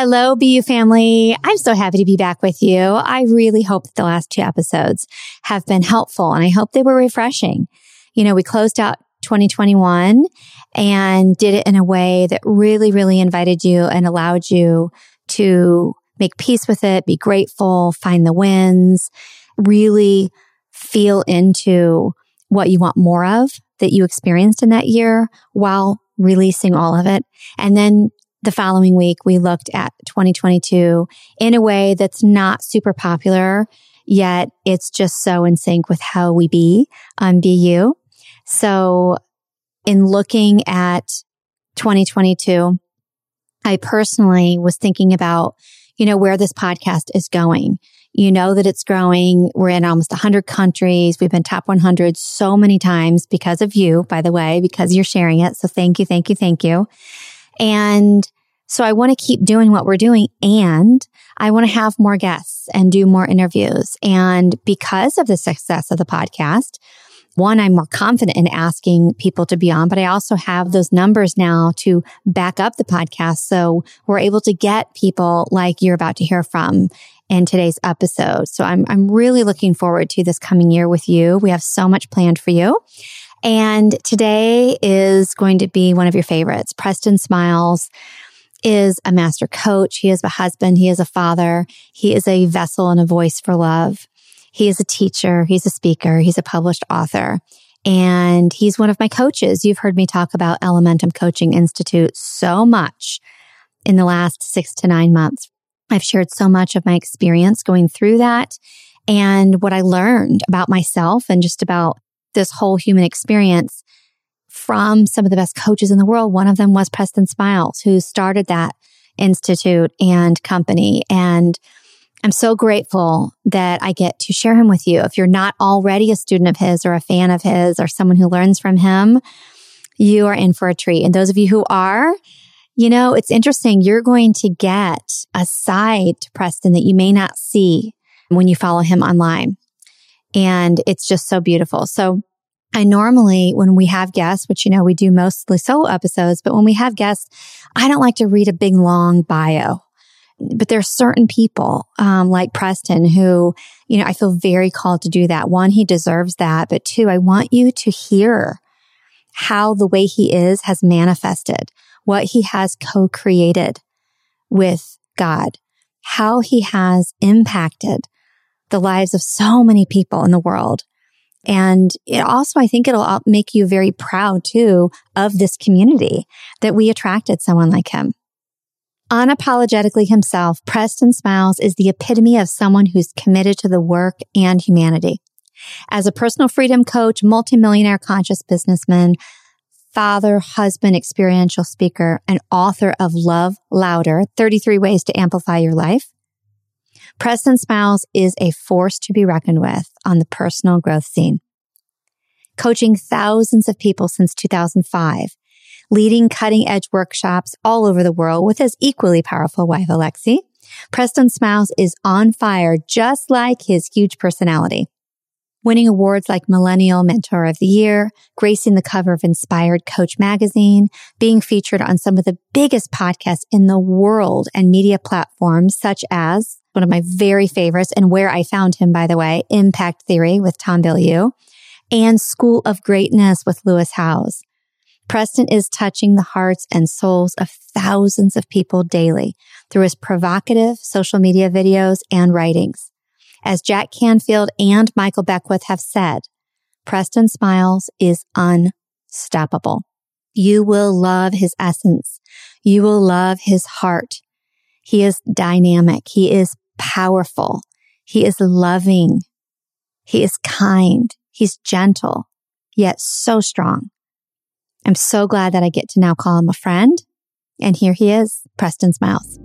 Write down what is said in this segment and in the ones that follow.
Hello, BU family. I'm so happy to be back with you. I really hope that the last two episodes have been helpful and I hope they were refreshing. You know, we closed out 2021 and did it in a way that really, really invited you and allowed you to make peace with it, be grateful, find the wins, really feel into what you want more of that you experienced in that year while releasing all of it. And then the following week, we looked at 2022 in a way that's not super popular, yet it's just so in sync with how we be on BU. So in looking at 2022, I personally was thinking about, you know, where this podcast is going. You know that it's growing. We're in almost 100 countries. We've been top 100 so many times because of you, by the way, because you're sharing it. So thank you, thank you, thank you. And so I want to keep doing what we're doing and I want to have more guests and do more interviews. And because of the success of the podcast, one, I'm more confident in asking people to be on, but I also have those numbers now to back up the podcast. So we're able to get people like you're about to hear from in today's episode. So I'm, I'm really looking forward to this coming year with you. We have so much planned for you. And today is going to be one of your favorites. Preston Smiles is a master coach. He is a husband. He is a father. He is a vessel and a voice for love. He is a teacher. He's a speaker. He's a published author. And he's one of my coaches. You've heard me talk about Elementum Coaching Institute so much in the last six to nine months. I've shared so much of my experience going through that and what I learned about myself and just about this whole human experience from some of the best coaches in the world. One of them was Preston Smiles, who started that institute and company. And I'm so grateful that I get to share him with you. If you're not already a student of his or a fan of his or someone who learns from him, you are in for a treat. And those of you who are, you know, it's interesting. You're going to get a side to Preston that you may not see when you follow him online. And it's just so beautiful. So I normally, when we have guests, which, you know, we do mostly solo episodes, but when we have guests, I don't like to read a big long bio but there's certain people, um, like Preston who, you know, I feel very called to do that. One, he deserves that. But two, I want you to hear how the way he is has manifested, what he has co-created with God, how he has impacted the lives of so many people in the world. And it also, I think it'll make you very proud too of this community that we attracted someone like him. Unapologetically himself, Preston Smiles is the epitome of someone who's committed to the work and humanity. As a personal freedom coach, multimillionaire conscious businessman, father, husband, experiential speaker, and author of Love Louder, 33 Ways to Amplify Your Life, Preston Smiles is a force to be reckoned with on the personal growth scene. Coaching thousands of people since 2005, leading cutting edge workshops all over the world with his equally powerful wife, Alexi. Preston Smiles is on fire, just like his huge personality. Winning awards like Millennial Mentor of the Year, gracing the cover of Inspired Coach magazine, being featured on some of the biggest podcasts in the world and media platforms such as one of my very favorites and where I found him, by the way, Impact Theory with Tom Bilyeu and School of Greatness with Lewis Howes. Preston is touching the hearts and souls of thousands of people daily through his provocative social media videos and writings. As Jack Canfield and Michael Beckwith have said, Preston Smiles is unstoppable. You will love his essence. You will love his heart. He is dynamic. He is powerful. He is loving. He is kind. He's gentle, yet so strong. I'm so glad that I get to now call him a friend. And here he is, Preston Smiles.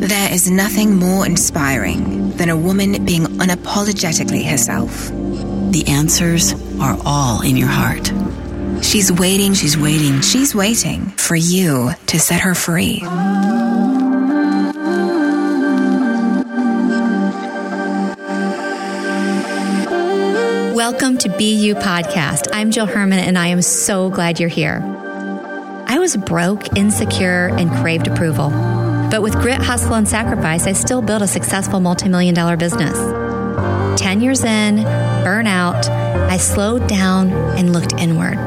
There is nothing more inspiring than a woman being unapologetically herself. The answers are all in your heart. She's waiting, she's waiting, she's waiting for you to set her free. Welcome to BU Podcast. I'm Jill Herman and I am so glad you're here. I was broke, insecure, and craved approval. But with grit, hustle, and sacrifice, I still built a successful multimillion dollar business. 10 years in, burnout, I slowed down and looked inward.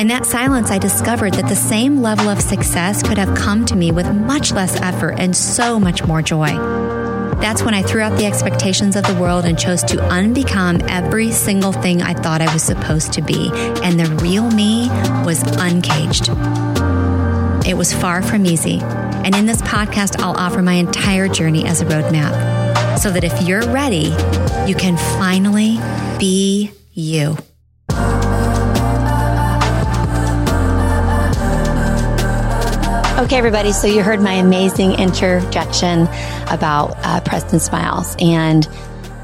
In that silence, I discovered that the same level of success could have come to me with much less effort and so much more joy. That's when I threw out the expectations of the world and chose to unbecome every single thing I thought I was supposed to be. And the real me was uncaged. It was far from easy. And in this podcast, I'll offer my entire journey as a roadmap so that if you're ready, you can finally be you. Okay, everybody. So you heard my amazing interjection about uh, Preston Smiles. And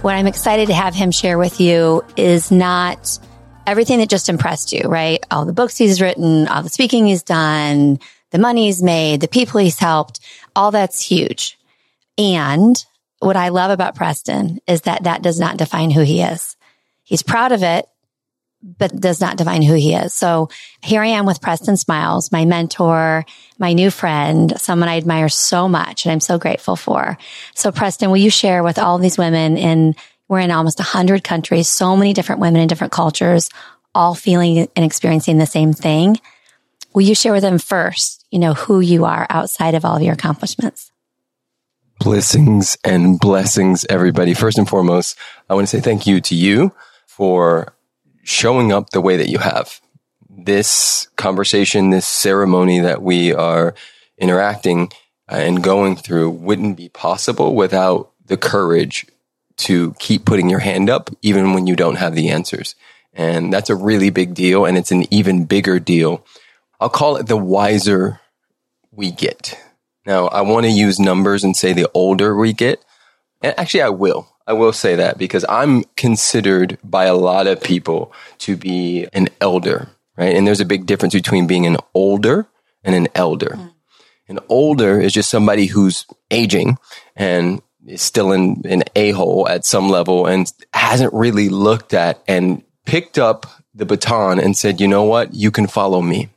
what I'm excited to have him share with you is not everything that just impressed you, right? All the books he's written, all the speaking he's done, the money he's made, the people he's helped, all that's huge. And what I love about Preston is that that does not define who he is. He's proud of it but does not define who he is. So here I am with Preston Smiles, my mentor, my new friend, someone I admire so much and I'm so grateful for. So Preston, will you share with all these women in, we're in almost a hundred countries, so many different women in different cultures, all feeling and experiencing the same thing. Will you share with them first, you know, who you are outside of all of your accomplishments? Blessings and blessings, everybody. First and foremost, I want to say thank you to you for showing up the way that you have. This conversation, this ceremony that we are interacting uh, and going through wouldn't be possible without the courage to keep putting your hand up, even when you don't have the answers. And that's a really big deal. And it's an even bigger deal. I'll call it the wiser we get. Now, I want to use numbers and say the older we get. And actually, I will. I will say that because I'm considered by a lot of people to be an elder, right? And there's a big difference between being an older and an elder. Mm. An older is just somebody who's aging and is still in an a hole at some level and hasn't really looked at and picked up the baton and said, you know what? You can follow me.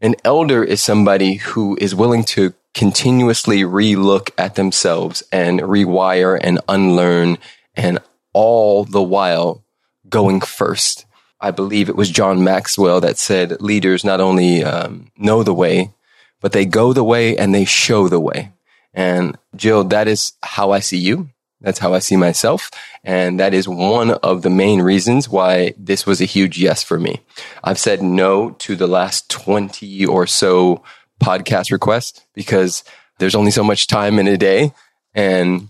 An elder is somebody who is willing to continuously relook at themselves and rewire and unlearn and all the while going first. I believe it was John Maxwell that said leaders not only um, know the way, but they go the way and they show the way. And Jill, that is how I see you. That's how I see myself. And that is one of the main reasons why this was a huge yes for me. I've said no to the last 20 or so podcast requests because there's only so much time in a day. And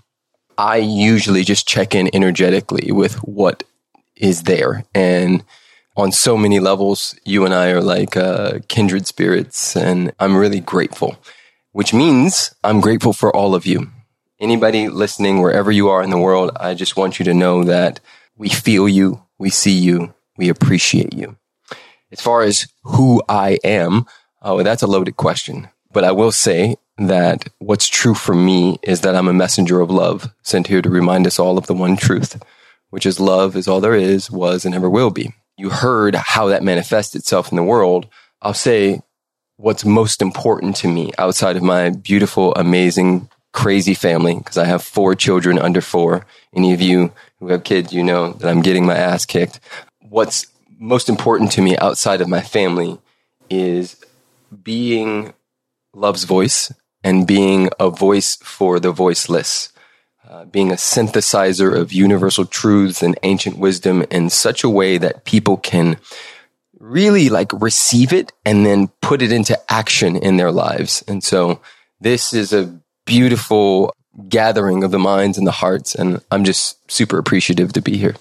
I usually just check in energetically with what is there. And on so many levels, you and I are like uh, kindred spirits. And I'm really grateful, which means I'm grateful for all of you. Anybody listening, wherever you are in the world, I just want you to know that we feel you, we see you, we appreciate you. As far as who I am, Oh, that's a loaded question. But I will say that what's true for me is that I'm a messenger of love sent here to remind us all of the one truth, which is love is all there is, was, and ever will be. You heard how that manifests itself in the world. I'll say what's most important to me outside of my beautiful, amazing, crazy family, because I have four children under four. Any of you who have kids, you know that I'm getting my ass kicked. What's most important to me outside of my family is being love's voice and being a voice for the voiceless, uh, being a synthesizer of universal truths and ancient wisdom in such a way that people can really like receive it and then put it into action in their lives. And so this is a beautiful gathering of the minds and the hearts. And I'm just super appreciative to be here.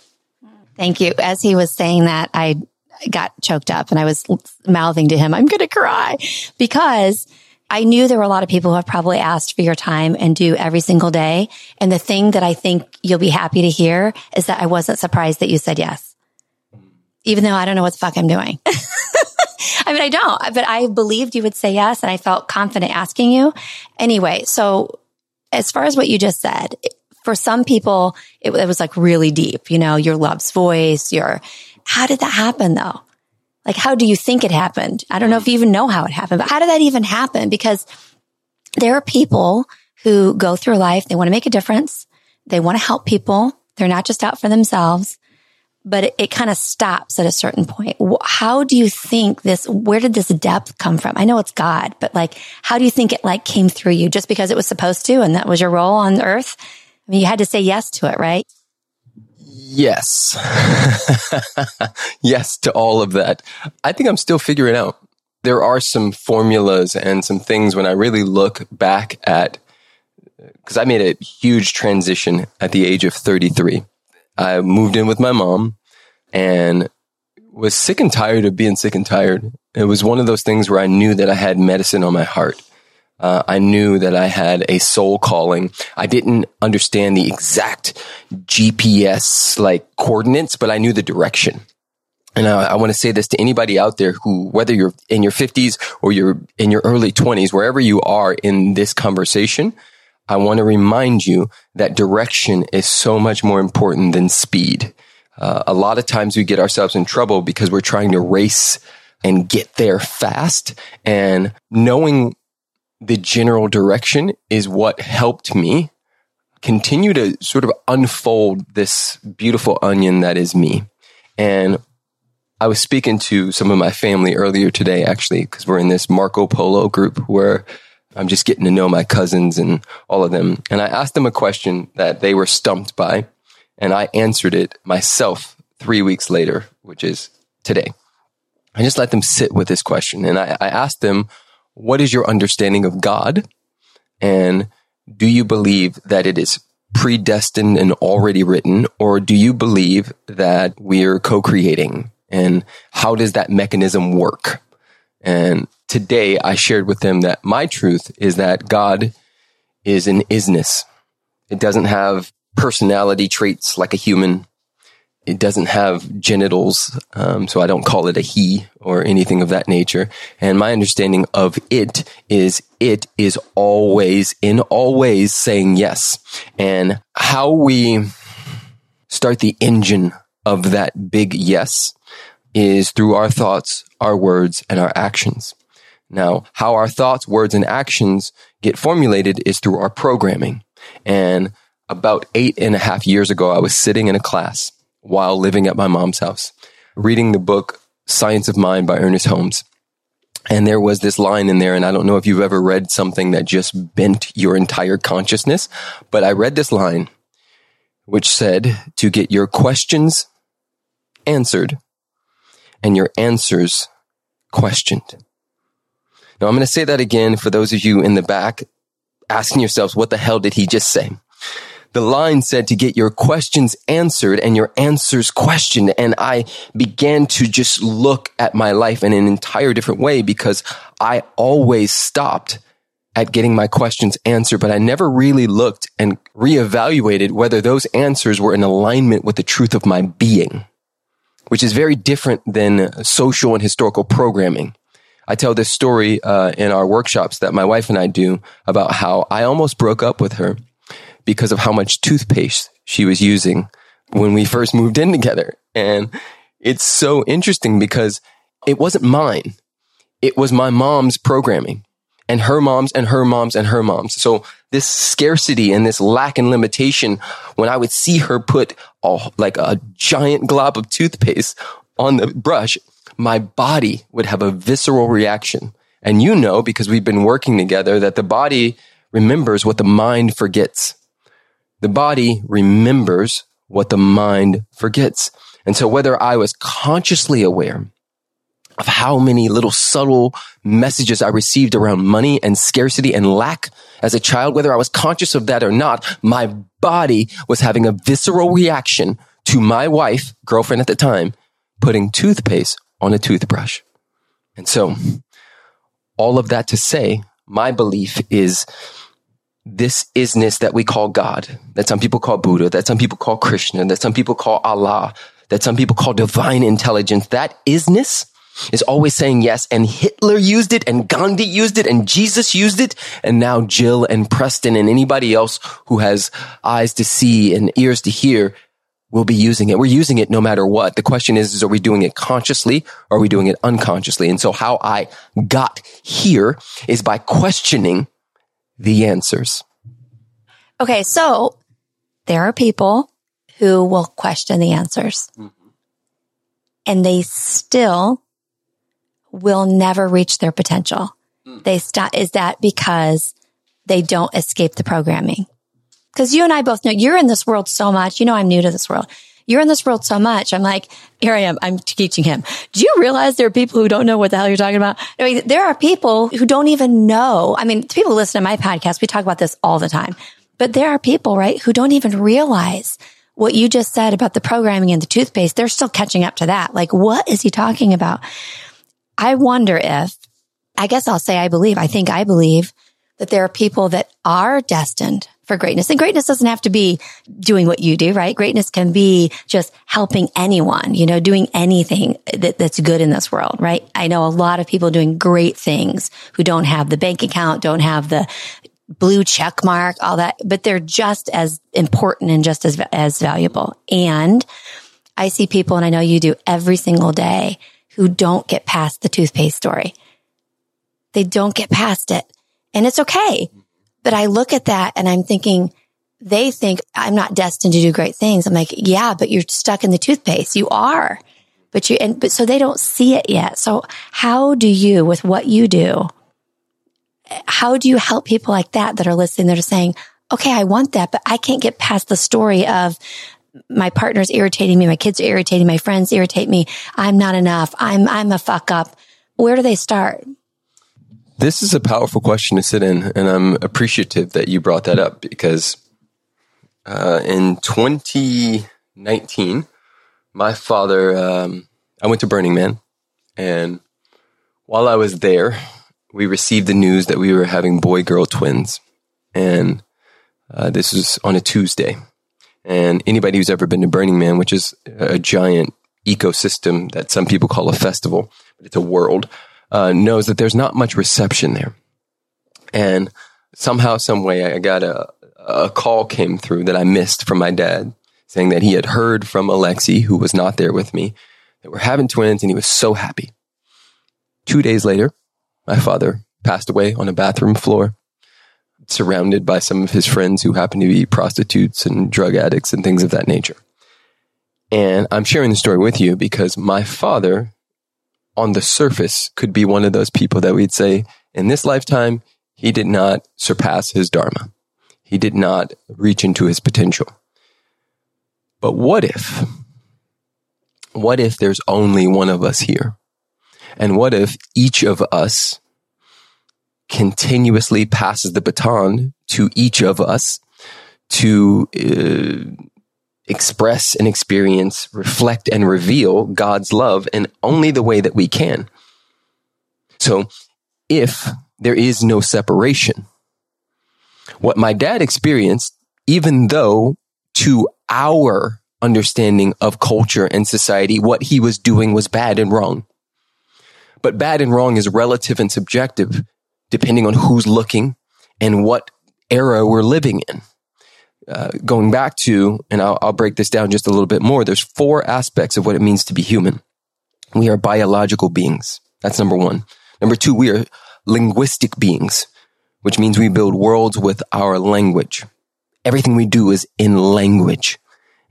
Thank you. As he was saying that, I got choked up and I was mouthing to him, I'm going to cry because I knew there were a lot of people who have probably asked for your time and do every single day. And the thing that I think you'll be happy to hear is that I wasn't surprised that you said yes, even though I don't know what the fuck I'm doing. I mean, I don't, but I believed you would say yes. And I felt confident asking you anyway. So as far as what you just said, for some people, it, it was like really deep, you know, your love's voice, your, how did that happen though? Like, how do you think it happened? I don't know if you even know how it happened, but how did that even happen? Because there are people who go through life. They want to make a difference. They want to help people. They're not just out for themselves, but it, it kind of stops at a certain point. How do you think this, where did this depth come from? I know it's God, but like, how do you think it like came through you just because it was supposed to and that was your role on earth? I mean, you had to say yes to it, right? Yes. yes to all of that. I think I'm still figuring out. There are some formulas and some things when I really look back at because I made a huge transition at the age of 33. I moved in with my mom and was sick and tired of being sick and tired. It was one of those things where I knew that I had medicine on my heart. Uh, I knew that I had a soul calling. I didn't understand the exact GPS like coordinates, but I knew the direction. And I, I want to say this to anybody out there who, whether you're in your 50s or you're in your early 20s, wherever you are in this conversation, I want to remind you that direction is so much more important than speed. Uh, a lot of times we get ourselves in trouble because we're trying to race and get there fast. And knowing the general direction is what helped me continue to sort of unfold this beautiful onion that is me. And I was speaking to some of my family earlier today, actually, because we're in this Marco Polo group where I'm just getting to know my cousins and all of them. And I asked them a question that they were stumped by, and I answered it myself three weeks later, which is today. I just let them sit with this question. And I, I asked them, What is your understanding of God? And do you believe that it is predestined and already written, or do you believe that we're co creating? And how does that mechanism work? And today I shared with them that my truth is that God is an isness. It doesn't have personality traits like a human. It doesn't have genitals, um, so I don't call it a he or anything of that nature. And my understanding of it is it is always in always saying yes. And how we start the engine of that big yes is through our thoughts, our words, and our actions. Now, how our thoughts, words, and actions get formulated is through our programming. And about eight and a half years ago, I was sitting in a class while living at my mom's house, reading the book Science of Mind by Ernest Holmes. And there was this line in there, and I don't know if you've ever read something that just bent your entire consciousness, but I read this line, which said to get your questions answered and your answers questioned. Now I'm going to say that again for those of you in the back asking yourselves, what the hell did he just say? The line said to get your questions answered and your answers questioned. And I began to just look at my life in an entire different way because I always stopped at getting my questions answered, but I never really looked and reevaluated whether those answers were in alignment with the truth of my being which is very different than social and historical programming. I tell this story uh, in our workshops that my wife and I do about how I almost broke up with her because of how much toothpaste she was using when we first moved in together. And it's so interesting because it wasn't mine. It was my mom's programming and her moms and her moms and her moms. So this scarcity and this lack and limitation, when I would see her put a, like a giant glob of toothpaste on the brush, my body would have a visceral reaction. And you know, because we've been working together, that the body remembers what the mind forgets. The body remembers what the mind forgets. And so whether I was consciously aware of how many little subtle messages I received around money and scarcity and lack as a child, whether I was conscious of that or not, my body was having a visceral reaction to my wife, girlfriend at the time, putting toothpaste on a toothbrush. And so all of that to say, my belief is this isness that we call God, that some people call Buddha, that some people call Krishna, that some people call Allah, that some people call divine intelligence, that isness is always saying yes. And Hitler used it and Gandhi used it and Jesus used it. And now Jill and Preston and anybody else who has eyes to see and ears to hear will be using it. We're using it no matter what. The question is, is are we doing it consciously or are we doing it unconsciously? And so how I got here is by questioning the answers. Okay, so there are people who will question the answers mm-hmm. and they still will never reach their potential. Mm. They stop. Is that because they don't escape the programming? Because you and I both know you're in this world so much. You know, I'm new to this world. You're in this world so much. I'm like, here I am. I'm teaching him. Do you realize there are people who don't know what the hell you're talking about? I mean, there are people who don't even know. I mean, people listen to my podcast. We talk about this all the time, but there are people, right, who don't even realize what you just said about the programming and the toothpaste. They're still catching up to that. Like, what is he talking about? I wonder if, I guess I'll say I believe, I think I believe that there are people that are destined for greatness. And greatness doesn't have to be doing what you do, right? Greatness can be just helping anyone, you know, doing anything that, that's good in this world, right? I know a lot of people doing great things who don't have the bank account, don't have the blue check mark, all that, but they're just as important and just as, as valuable. And I see people, and I know you do every single day, who don't get past the toothpaste story. They don't get past it. And it's okay. But I look at that and I'm thinking, they think I'm not destined to do great things. I'm like, yeah, but you're stuck in the toothpaste. You are. But you, and, but so they don't see it yet. So how do you, with what you do, how do you help people like that that are listening that are saying, okay, I want that, but I can't get past the story of my partner's irritating me. My kids are irritating. My friends irritate me. I'm not enough. I'm, I'm a fuck up. Where do they start? This is a powerful question to sit in, and I'm appreciative that you brought that up because uh, in 2019, my father, um, I went to Burning Man, and while I was there, we received the news that we were having boy girl twins. And uh, this was on a Tuesday. And anybody who's ever been to Burning Man, which is a giant ecosystem that some people call a festival, but it's a world, uh, knows that there's not much reception there. And somehow, some way, I got a, a call came through that I missed from my dad saying that he had heard from Alexi, who was not there with me, that we're having twins and he was so happy. Two days later, my father passed away on a bathroom floor, surrounded by some of his friends who happened to be prostitutes and drug addicts and things of that nature. And I'm sharing the story with you because my father, on the surface, could be one of those people that we'd say, in this lifetime, he did not surpass his Dharma. He did not reach into his potential. But what if, what if there's only one of us here? And what if each of us continuously passes the baton to each of us to uh, express and experience, reflect and reveal God's love in only the way that we can? So if there is no separation, what my dad experienced, even though to our understanding of culture and society, what he was doing was bad and wrong. But bad and wrong is relative and subjective depending on who's looking and what era we're living in. Uh, going back to, and I'll, I'll break this down just a little bit more, there's four aspects of what it means to be human. We are biological beings. That's number one. Number two, we are linguistic beings, which means we build worlds with our language. Everything we do is in language.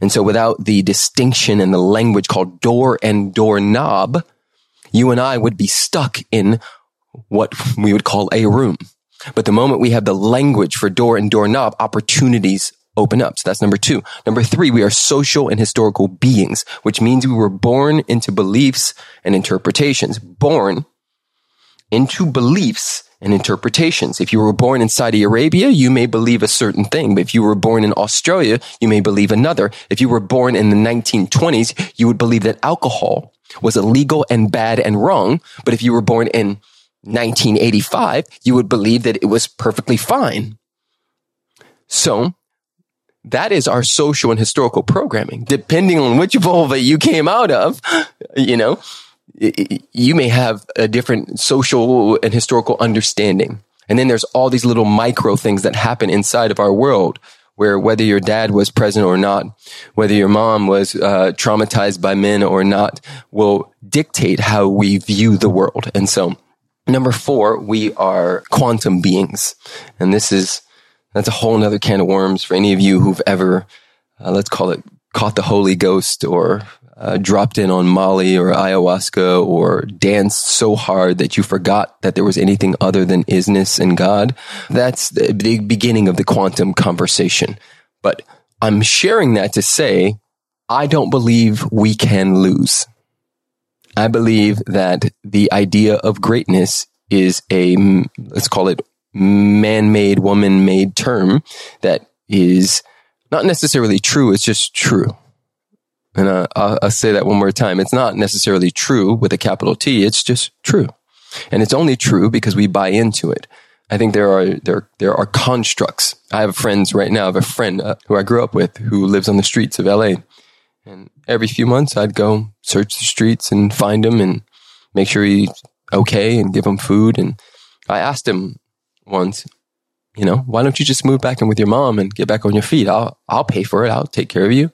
And so without the distinction in the language called door and doorknob, you and I would be stuck in what we would call a room. But the moment we have the language for door and doorknob, opportunities open up. So that's number two. Number three, we are social and historical beings, which means we were born into beliefs and interpretations. Born into beliefs and interpretations. If you were born in Saudi Arabia, you may believe a certain thing. But if you were born in Australia, you may believe another. If you were born in the 1920s, you would believe that alcohol was illegal and bad and wrong. But if you were born in 1985, you would believe that it was perfectly fine. So that is our social and historical programming. Depending on which vulva you came out of, you know, you may have a different social and historical understanding. And then there's all these little micro things that happen inside of our world where whether your dad was present or not, whether your mom was uh, traumatized by men or not, will dictate how we view the world. And so Number four, we are quantum beings. And this is, that's a whole nother can of worms for any of you who've ever, uh, let's call it, caught the Holy Ghost or uh, dropped in on Molly or ayahuasca or danced so hard that you forgot that there was anything other than isness and God. That's the, the beginning of the quantum conversation. But I'm sharing that to say, I don't believe we can lose. I believe that the idea of greatness is a, let's call it man-made, woman-made term that is not necessarily true. It's just true. And uh, I'll, I'll say that one more time. It's not necessarily true with a capital T. It's just true. And it's only true because we buy into it. I think there are there there are constructs. I have friends right now. I have a friend uh, who I grew up with who lives on the streets of LA, and every few months I'd go search the streets and find him and make sure he's okay and give him food. And I asked him once, you know, why don't you just move back in with your mom and get back on your feet? I'll I'll pay for it. I'll take care of you.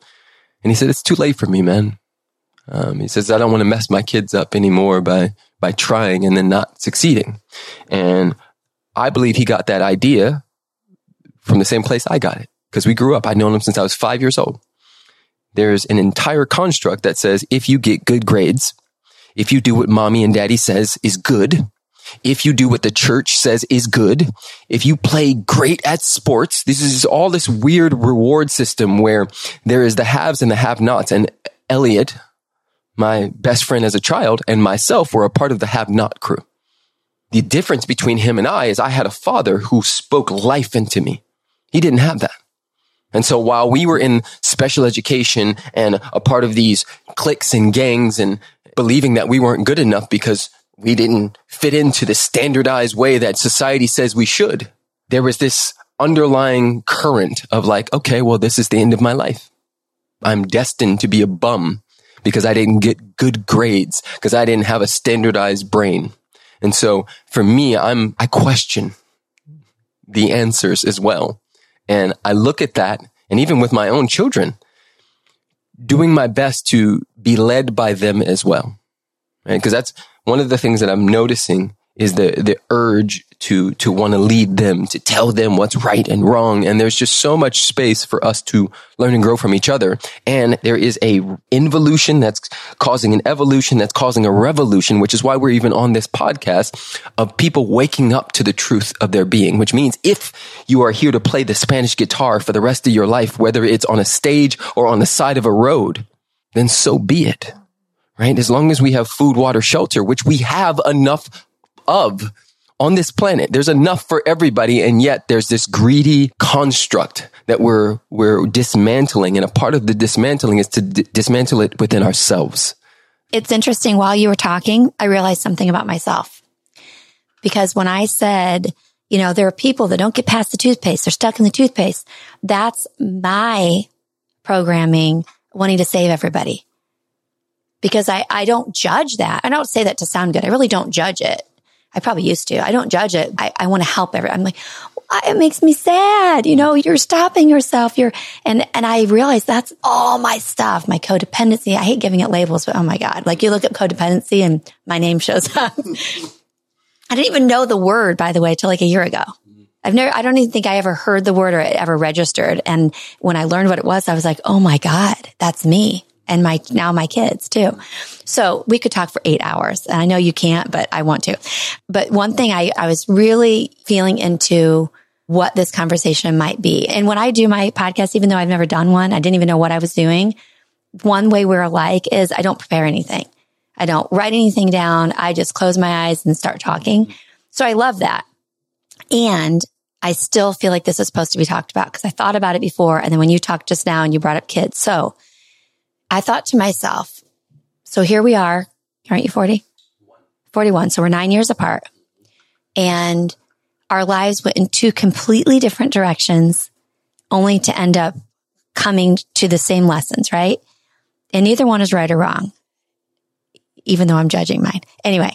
And he said, it's too late for me, man. Um, he says, I don't want to mess my kids up anymore by, by trying and then not succeeding. And I believe he got that idea from the same place I got it because we grew up. I'd known him since I was five years old. There's an entire construct that says if you get good grades, if you do what mommy and daddy says is good, if you do what the church says is good, if you play great at sports, this is all this weird reward system where there is the haves and the have nots. And Elliot, my best friend as a child, and myself were a part of the have not crew. The difference between him and I is I had a father who spoke life into me. He didn't have that. And so while we were in special education and a part of these cliques and gangs and believing that we weren't good enough because we didn't fit into the standardized way that society says we should. There was this underlying current of like, okay, well, this is the end of my life. I'm destined to be a bum because I didn't get good grades because I didn't have a standardized brain. And so for me, I'm, I question the answers as well. And I look at that and even with my own children, doing my best to be led by them as well. Right? Cause that's, one of the things that I'm noticing is the, the urge to, to want to lead them, to tell them what's right and wrong. And there's just so much space for us to learn and grow from each other. And there is a involution that's causing an evolution that's causing a revolution, which is why we're even on this podcast of people waking up to the truth of their being, which means if you are here to play the Spanish guitar for the rest of your life, whether it's on a stage or on the side of a road, then so be it right? As long as we have food, water, shelter, which we have enough of on this planet. There's enough for everybody. And yet there's this greedy construct that we're, we're dismantling. And a part of the dismantling is to d- dismantle it within ourselves. It's interesting. While you were talking, I realized something about myself because when I said, you know, there are people that don't get past the toothpaste. They're stuck in the toothpaste. That's my programming wanting to save everybody because I, I don't judge that. I don't say that to sound good. I really don't judge it. I probably used to. I don't judge it. I, I want to help everyone. I'm like, it makes me sad. You know, you're stopping yourself. You're, and, and I realize that's all my stuff, my codependency. I hate giving it labels, but oh my God. Like you look at codependency and my name shows up. I didn't even know the word, by the way, till like a year ago. Mm-hmm. I've never, I don't even think I ever heard the word or it ever registered. And when I learned what it was, I was like, oh my God, that's me and my now my kids too. So we could talk for eight hours and I know you can't, but I want to. But one thing I, I was really feeling into what this conversation might be. And when I do my podcast, even though I've never done one, I didn't even know what I was doing. One way we're alike is I don't prepare anything. I don't write anything down. I just close my eyes and start talking. So I love that. And I still feel like this is supposed to be talked about because I thought about it before. And then when you talked just now and you brought up kids. So I thought to myself, so here we are. Aren't you 40? 41. So we're nine years apart and our lives went in two completely different directions only to end up coming to the same lessons, right? And neither one is right or wrong, even though I'm judging mine. Anyway,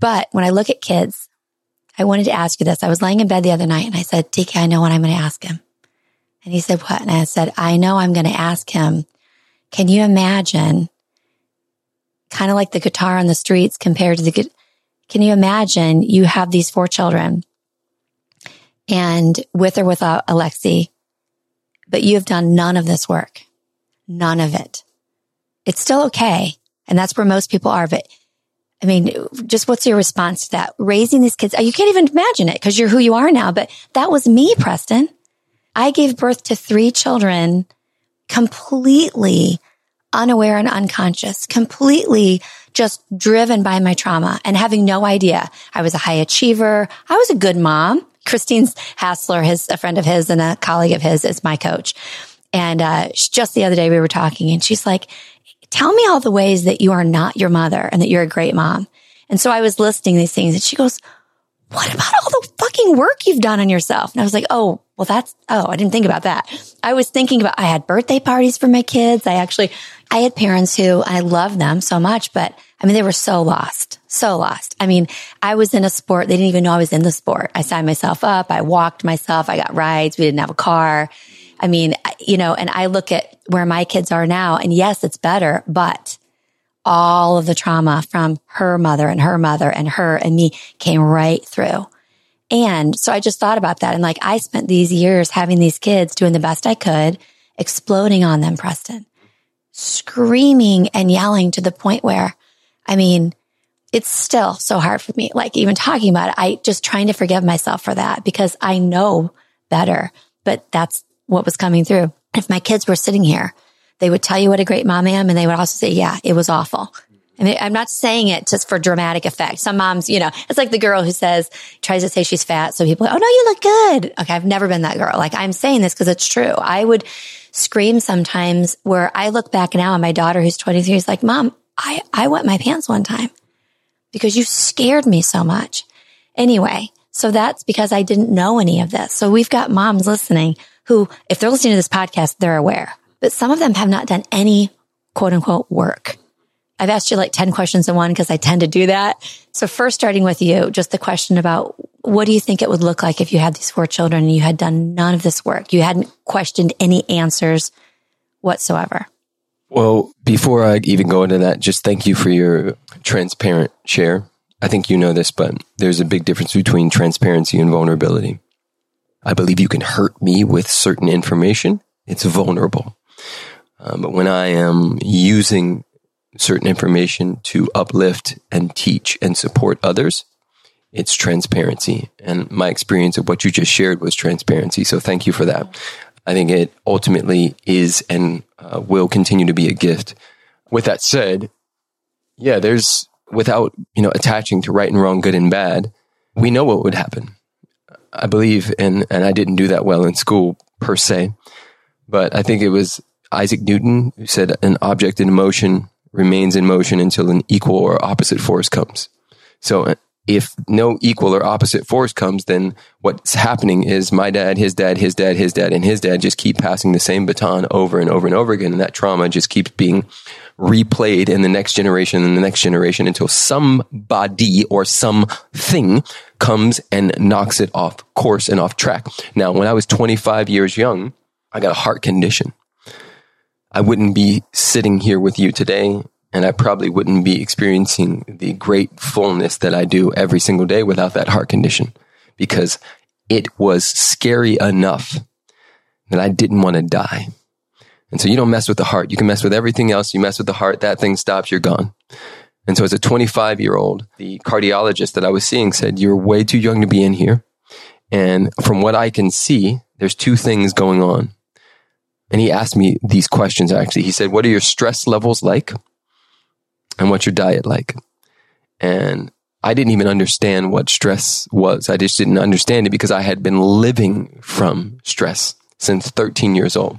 but when I look at kids, I wanted to ask you this. I was laying in bed the other night and I said, DK, I know what I'm going to ask him. And he said, what? And I said, I know I'm going to ask him can you imagine kind of like the guitar on the streets compared to the, can you imagine you have these four children and with or without Alexi, but you have done none of this work, none of it. It's still okay. And that's where most people are. But I mean, just what's your response to that? Raising these kids, you can't even imagine it because you're who you are now, but that was me, Preston. I gave birth to three children completely unaware and unconscious, completely just driven by my trauma and having no idea. I was a high achiever. I was a good mom. Christine Hassler, his, a friend of his and a colleague of his is my coach. And, uh, just the other day we were talking and she's like, tell me all the ways that you are not your mother and that you're a great mom. And so I was listing these things and she goes, what about all the fucking work you've done on yourself? And I was like, oh, well, that's, oh, I didn't think about that. I was thinking about, I had birthday parties for my kids. I actually, I had parents who I love them so much, but I mean, they were so lost, so lost. I mean, I was in a sport. They didn't even know I was in the sport. I signed myself up. I walked myself. I got rides. We didn't have a car. I mean, you know, and I look at where my kids are now and yes, it's better, but all of the trauma from her mother and her mother and her and me came right through. And so I just thought about that. And like, I spent these years having these kids doing the best I could, exploding on them, Preston, screaming and yelling to the point where, I mean, it's still so hard for me. Like even talking about it, I just trying to forgive myself for that because I know better, but that's what was coming through. If my kids were sitting here they would tell you what a great mom I am. And they would also say, yeah, it was awful. I mean, I'm not saying it just for dramatic effect. Some moms, you know, it's like the girl who says, tries to say she's fat. So people, oh no, you look good. Okay. I've never been that girl. Like I'm saying this because it's true. I would scream sometimes where I look back now and my daughter who's 23 is like, mom, I, I wet my pants one time because you scared me so much. Anyway, so that's because I didn't know any of this. So we've got moms listening who, if they're listening to this podcast, they're aware but some of them have not done any quote unquote work. I've asked you like 10 questions in one because I tend to do that. So first starting with you, just the question about what do you think it would look like if you had these four children and you had done none of this work? You hadn't questioned any answers whatsoever. Well, before I even go into that, just thank you for your transparent share. I think you know this, but there's a big difference between transparency and vulnerability. I believe you can hurt me with certain information. It's vulnerable. Um, but when I am using certain information to uplift and teach and support others, it's transparency. And my experience of what you just shared was transparency. So thank you for that. I think it ultimately is and uh, will continue to be a gift. With that said, yeah, there's without, you know, attaching to right and wrong, good and bad, we know what would happen. I believe, and, and I didn't do that well in school per se, but I think it was Isaac Newton, who said an object in motion remains in motion until an equal or opposite force comes. So uh, if no equal or opposite force comes, then what's happening is my dad, his dad, his dad, his dad, and his dad just keep passing the same baton over and over and over again. And that trauma just keeps being replayed in the next generation and the next generation until somebody or something comes and knocks it off course and off track. Now, when I was 25 years young, I got a heart condition. I wouldn't be sitting here with you today and I probably wouldn't be experiencing the great fullness that I do every single day without that heart condition because it was scary enough that I didn't want to die. And so you don't mess with the heart. You can mess with everything else. You mess with the heart, that thing stops, you're gone. And so as a 25 year old, the cardiologist that I was seeing said, you're way too young to be in here. And from what I can see, there's two things going on. And he asked me these questions actually. He said, What are your stress levels like? And what's your diet like? And I didn't even understand what stress was. I just didn't understand it because I had been living from stress since 13 years old.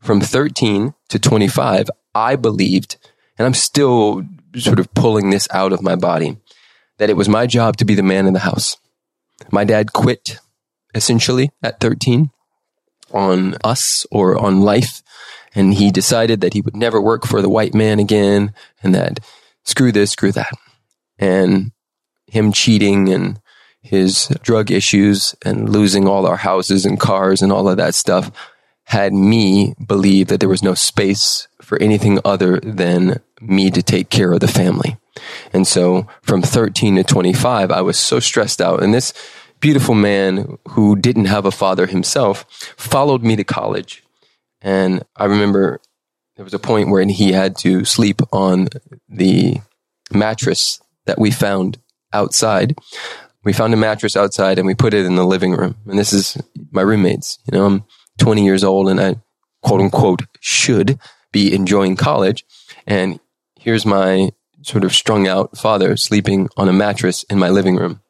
From 13 to 25, I believed, and I'm still sort of pulling this out of my body, that it was my job to be the man in the house. My dad quit essentially at 13 on us or on life. And he decided that he would never work for the white man again and that screw this, screw that. And him cheating and his drug issues and losing all our houses and cars and all of that stuff had me believe that there was no space for anything other than me to take care of the family. And so from 13 to 25, I was so stressed out. And this beautiful man who didn't have a father himself followed me to college. And I remember there was a point where he had to sleep on the mattress that we found outside. We found a mattress outside and we put it in the living room. And this is my roommates. You know, I'm 20 years old and I quote unquote should be enjoying college. And here's my sort of strung out father sleeping on a mattress in my living room.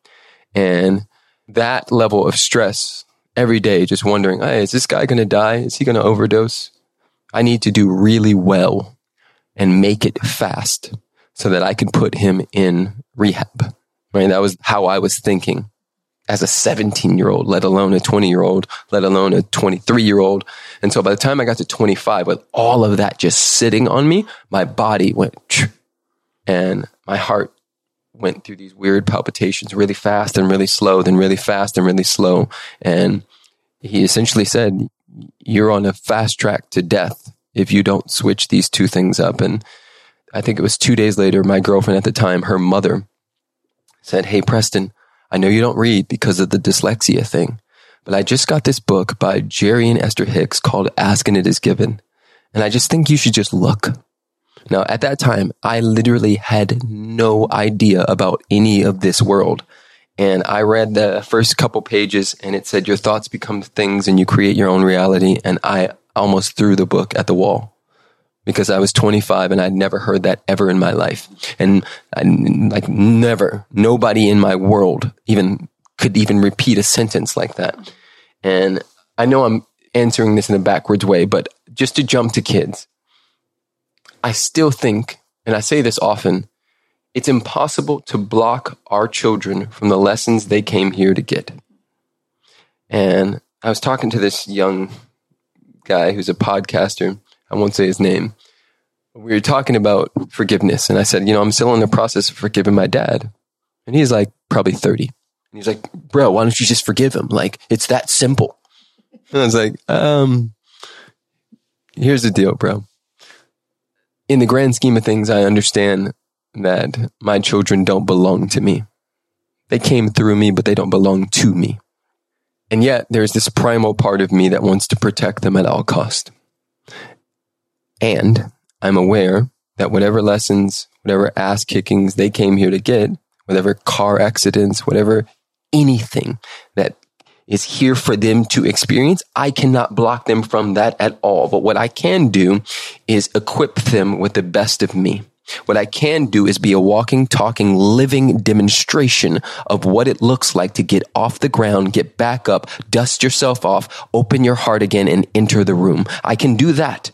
And that level of stress every day, just wondering, hey, is this guy going to die? Is he going to overdose? I need to do really well and make it fast so that I can put him in rehab. Right. That was how I was thinking as a 17 year old, let alone a 20 year old, let alone a 23 year old. And so by the time I got to 25, with all of that just sitting on me, my body went and my heart went through these weird palpitations really fast and really slow, then really fast and really slow. And he essentially said, You're on a fast track to death if you don't switch these two things up. And I think it was two days later, my girlfriend at the time, her mother said, Hey, Preston, I know you don't read because of the dyslexia thing, but I just got this book by Jerry and Esther Hicks called Ask and It Is Given. And I just think you should just look. Now, at that time, I literally had no idea about any of this world. And I read the first couple pages and it said, Your thoughts become things and you create your own reality. And I almost threw the book at the wall because I was 25 and I'd never heard that ever in my life. And I, like never, nobody in my world even could even repeat a sentence like that. And I know I'm answering this in a backwards way, but just to jump to kids, I still think, and I say this often, it's impossible to block our children from the lessons they came here to get. And I was talking to this young guy who's a podcaster. I won't say his name. We were talking about forgiveness, and I said, You know, I'm still in the process of forgiving my dad. And he's like, probably 30. And he's like, Bro, why don't you just forgive him? Like, it's that simple. And I was like, Um, here's the deal, bro in the grand scheme of things, I understand that my children don't belong to me. They came through me, but they don't belong to me. And yet there's this primal part of me that wants to protect them at all cost. And I'm aware that whatever lessons, whatever ass kickings they came here to get, whatever car accidents, whatever anything that is here for them to experience. I cannot block them from that at all. But what I can do is equip them with the best of me. What I can do is be a walking, talking, living demonstration of what it looks like to get off the ground, get back up, dust yourself off, open your heart again and enter the room. I can do that.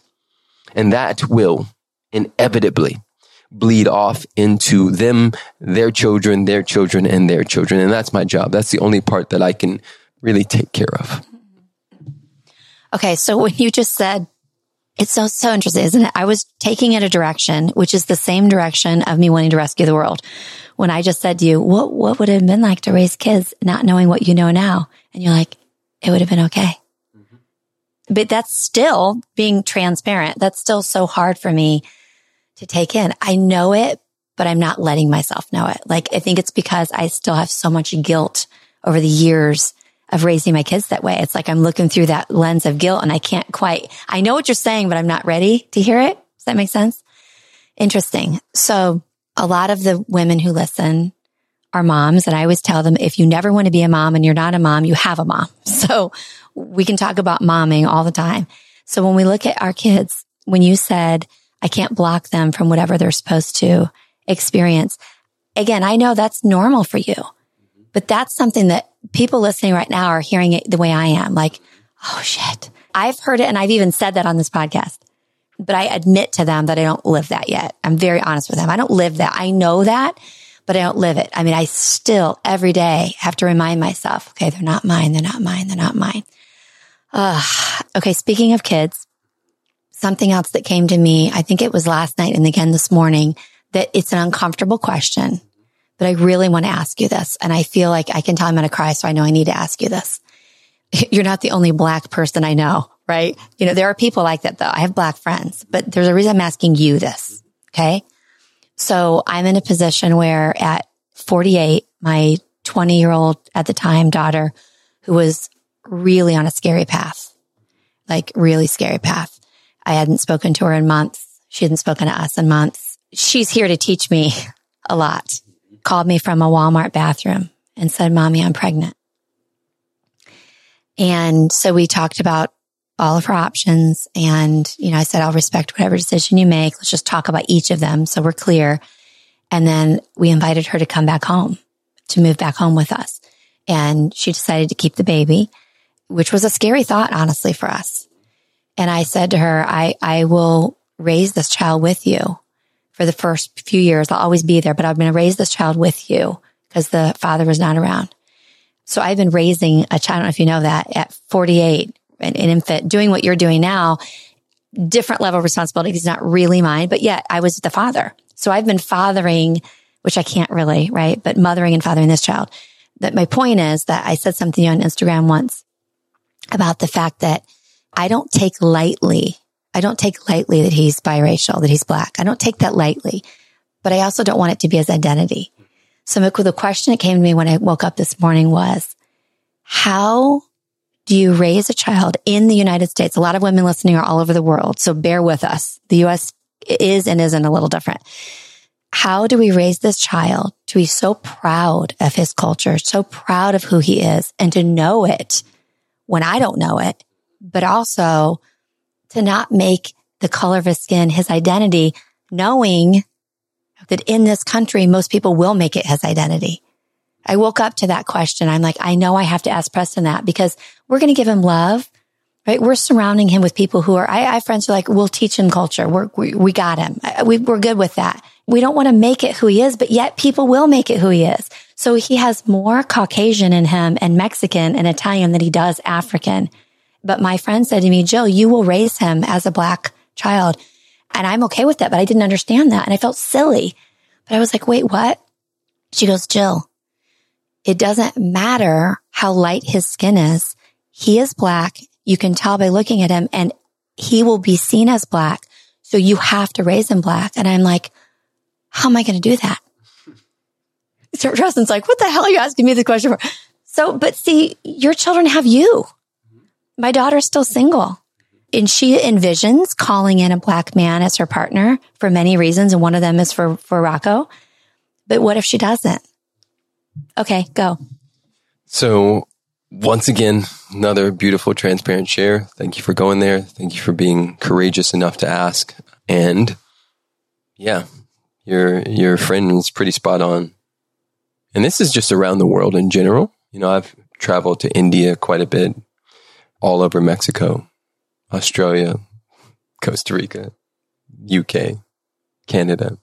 And that will inevitably bleed off into them, their children, their children, and their children. And that's my job. That's the only part that I can really take care of. Okay. So when you just said, it's so, so interesting, isn't it? I was taking it a direction, which is the same direction of me wanting to rescue the world. When I just said to you, what, what would it have been like to raise kids not knowing what you know now? And you're like, it would have been okay. Mm-hmm. But that's still being transparent. That's still so hard for me to take in. I know it, but I'm not letting myself know it. Like, I think it's because I still have so much guilt over the years of raising my kids that way. It's like I'm looking through that lens of guilt and I can't quite, I know what you're saying, but I'm not ready to hear it. Does that make sense? Interesting. So a lot of the women who listen are moms. And I always tell them, if you never want to be a mom and you're not a mom, you have a mom. So we can talk about momming all the time. So when we look at our kids, when you said, I can't block them from whatever they're supposed to experience. Again, I know that's normal for you, but that's something that people listening right now are hearing it the way I am. Like, oh shit. I've heard it and I've even said that on this podcast, but I admit to them that I don't live that yet. I'm very honest with them. I don't live that. I know that, but I don't live it. I mean, I still every day have to remind myself, okay, they're not mine. They're not mine. They're not mine. Okay. Speaking of kids, something else that came to me, I think it was last night and again this morning that it's an uncomfortable question but I really want to ask you this. And I feel like I can tell I'm going to cry. So I know I need to ask you this. You're not the only black person I know, right? You know, there are people like that though. I have black friends, but there's a reason I'm asking you this. Okay. So I'm in a position where at 48, my 20 year old at the time daughter, who was really on a scary path, like really scary path. I hadn't spoken to her in months. She hadn't spoken to us in months. She's here to teach me a lot. Called me from a Walmart bathroom and said, mommy, I'm pregnant. And so we talked about all of her options. And, you know, I said, I'll respect whatever decision you make. Let's just talk about each of them. So we're clear. And then we invited her to come back home, to move back home with us. And she decided to keep the baby, which was a scary thought, honestly, for us. And I said to her, I, I will raise this child with you for the first few years. I'll always be there, but I'm going to raise this child with you because the father was not around. So I've been raising a child. I don't know if you know that at 48, an, an infant, doing what you're doing now, different level of responsibility. It's not really mine, but yet I was the father. So I've been fathering, which I can't really, right? But mothering and fathering this child. That my point is that I said something on Instagram once about the fact that I don't take lightly. I don't take lightly that he's biracial, that he's black. I don't take that lightly, but I also don't want it to be his identity. So the question that came to me when I woke up this morning was, how do you raise a child in the United States? A lot of women listening are all over the world. So bear with us. The U.S. is and isn't a little different. How do we raise this child to be so proud of his culture, so proud of who he is and to know it when I don't know it, but also to not make the color of his skin his identity, knowing that in this country, most people will make it his identity. I woke up to that question. I'm like, I know I have to ask Preston that because we're going to give him love, right? We're surrounding him with people who are, I, I have friends who are like, we'll teach him culture. We're, we, we got him. We, we're good with that. We don't want to make it who he is, but yet people will make it who he is. So he has more Caucasian in him and Mexican and Italian than he does African. But my friend said to me, Jill, you will raise him as a black child. And I'm okay with that, but I didn't understand that. And I felt silly. But I was like, wait, what? She goes, Jill, it doesn't matter how light his skin is. He is black. You can tell by looking at him and he will be seen as black. So you have to raise him black. And I'm like, how am I going to do that? So Preston's like, what the hell are you asking me this question for? So, but see, your children have you. My daughter's still single and she envisions calling in a black man as her partner for many reasons. And one of them is for, for Rocco. But what if she doesn't? Okay, go. So once again, another beautiful, transparent share. Thank you for going there. Thank you for being courageous enough to ask. And yeah, your your friend is pretty spot on. And this is just around the world in general. You know, I've traveled to India quite a bit, all over Mexico, Australia, Costa Rica, UK, Canada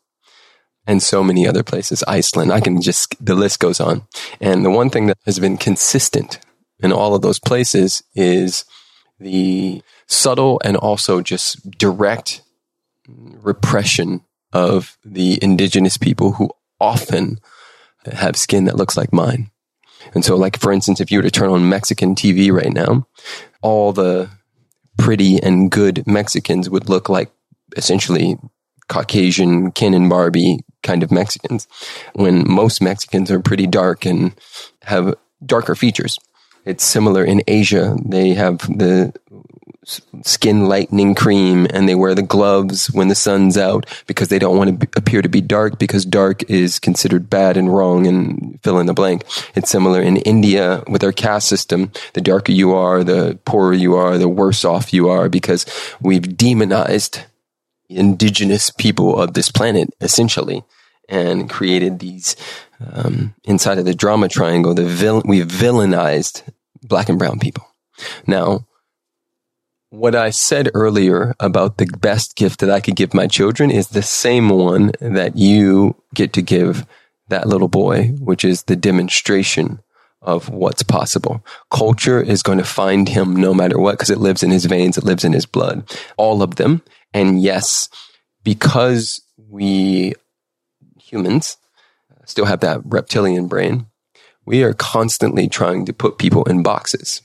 and so many other places, Iceland. I can just, the list goes on. And the one thing that has been consistent in all of those places is the subtle and also just direct repression of the indigenous people who often have skin that looks like mine. And so, like, for instance, if you were to turn on Mexican TV right now, all the pretty and good Mexicans would look like essentially Caucasian Ken and Barbie kind of Mexicans, when most Mexicans are pretty dark and have darker features. It's similar in Asia. They have the skin lightening cream and they wear the gloves when the sun's out because they don't want to appear to be dark because dark is considered bad and wrong and fill in the blank. It's similar in India with our caste system. The darker you are, the poorer you are, the worse off you are because we've demonized indigenous people of this planet, essentially, and created these um, inside of the drama triangle. The we've villainized black and brown people. Now, what I said earlier about the best gift that I could give my children is the same one that you get to give that little boy, which is the demonstration of what's possible. Culture is going to find him no matter what because it lives in his veins, it lives in his blood. All of them. And yes, because we humans still have that reptilian brain, we are constantly trying to put people in boxes.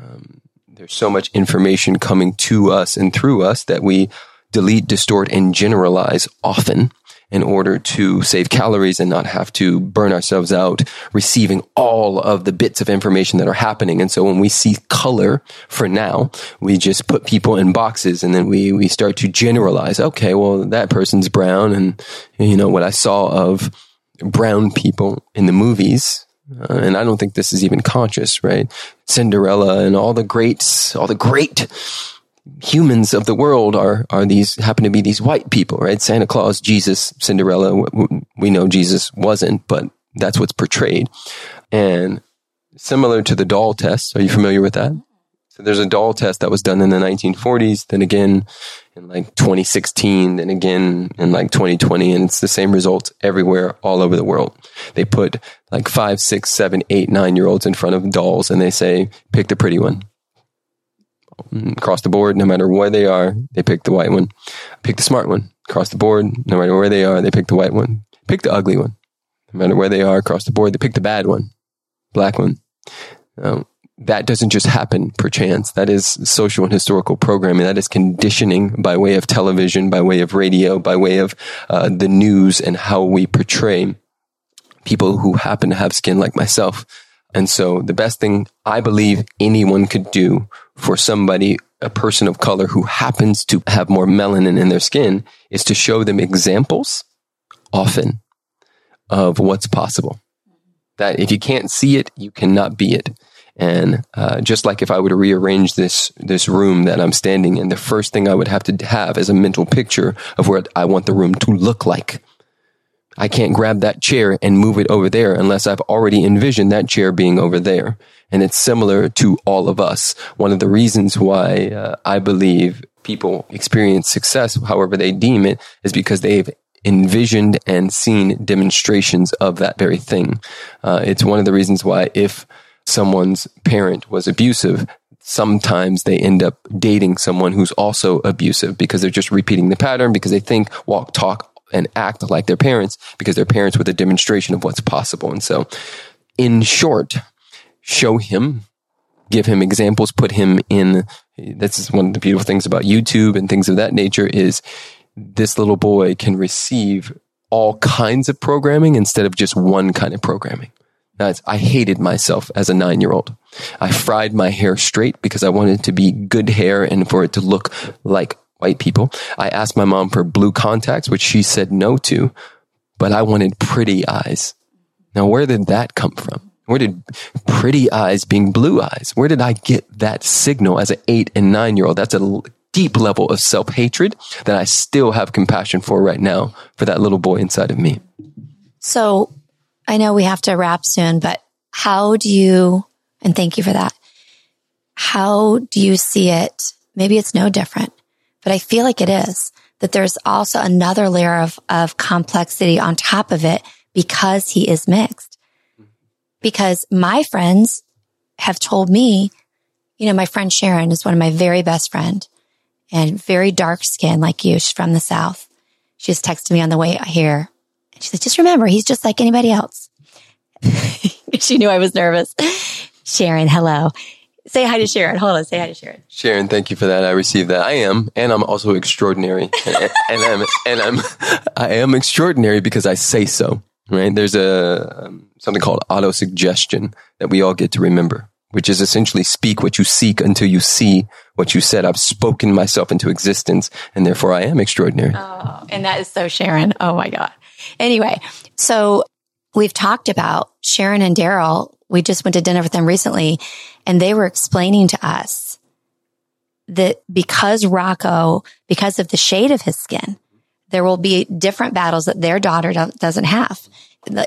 Um, there's so much information coming to us and through us that we delete, distort, and generalize often. in order to save calories and not have to burn ourselves out receiving all of the bits of information that are happening. And so when we see color for now, we just put people in boxes and then we, we start to generalize. Okay, well, that person's brown. And, you know, what I saw of brown people in the movies uh, and I don't think this is even conscious, right? Cinderella and all the greats, all the great humans of the world are are these happen to be these white people, right? Santa Claus, Jesus, Cinderella. We know Jesus wasn't, but that's what's portrayed. And similar to the doll test, are you familiar with that? So there's a doll test that was done in the 1940s, then again in like 2016, then again in like 2020, and it's the same results everywhere, all over the world. They put like five, six, seven, eight, nine year olds in front of dolls and they say, pick the pretty one across the board, no matter where they are, they pick the white one. Pick the smart one across the board, no matter where they are, they pick the white one. Pick the ugly one, no matter where they are across the board, they pick the bad one, black one. Um, that doesn't just happen per chance. That is social and historical programming. That is conditioning by way of television, by way of radio, by way of uh, the news and how we portray people who happen to have skin like myself. And so the best thing I believe anyone could do for somebody, a person of color who happens to have more melanin in their skin is to show them examples often of what's possible. That if you can't see it, you cannot be it. And uh, just like if I were to rearrange this this room that I'm standing in, the first thing I would have to have is a mental picture of what I want the room to look like. I can't grab that chair and move it over there unless I've already envisioned that chair being over there. And it's similar to all of us. One of the reasons why uh, I believe people experience success, however they deem it, is because they've envisioned and seen demonstrations of that very thing. Uh, it's one of the reasons why if someone's parent was abusive, sometimes they end up dating someone who's also abusive because they're just repeating the pattern because they think, walk, talk, and act like their parents because their parents were the demonstration of what's possible. And so, in short, show him, give him examples, put him in. This is one of the beautiful things about YouTube and things of that nature is this little boy can receive all kinds of programming instead of just one kind of programming. I hated myself as a nine year old. I fried my hair straight because I wanted to be good hair and for it to look like white people. I asked my mom for blue contacts, which she said no to, but I wanted pretty eyes. Now, where did that come from? Where did pretty eyes being blue eyes? Where did I get that signal as an eight and nine year old? That's a deep level of self hatred that I still have compassion for right now for that little boy inside of me. So I know we have to wrap soon, but how do you, and thank you for that. How do you see it? Maybe it's no different but I feel like it is that there's also another layer of, of complexity on top of it because he is mixed. Because my friends have told me, you know, my friend Sharon is one of my very best friend and very dark skin like you. She's from the South. She just texted me on the way here. And she said, just remember, he's just like anybody else. she knew I was nervous. Sharon, hello. Say hi to Sharon. Hold on. Say hi to Sharon. Sharon, thank you for that. I received that. I am, and I'm also extraordinary, and, and, I'm, and I'm, I am extraordinary because I say so. Right? There's a um, something called auto suggestion that we all get to remember, which is essentially speak what you seek until you see what you said. I've spoken myself into existence, and therefore I am extraordinary. Oh, and that is so Sharon. Oh my God. Anyway, so we've talked about Sharon and Daryl. We just went to dinner with them recently and they were explaining to us that because Rocco, because of the shade of his skin, there will be different battles that their daughter doesn't have.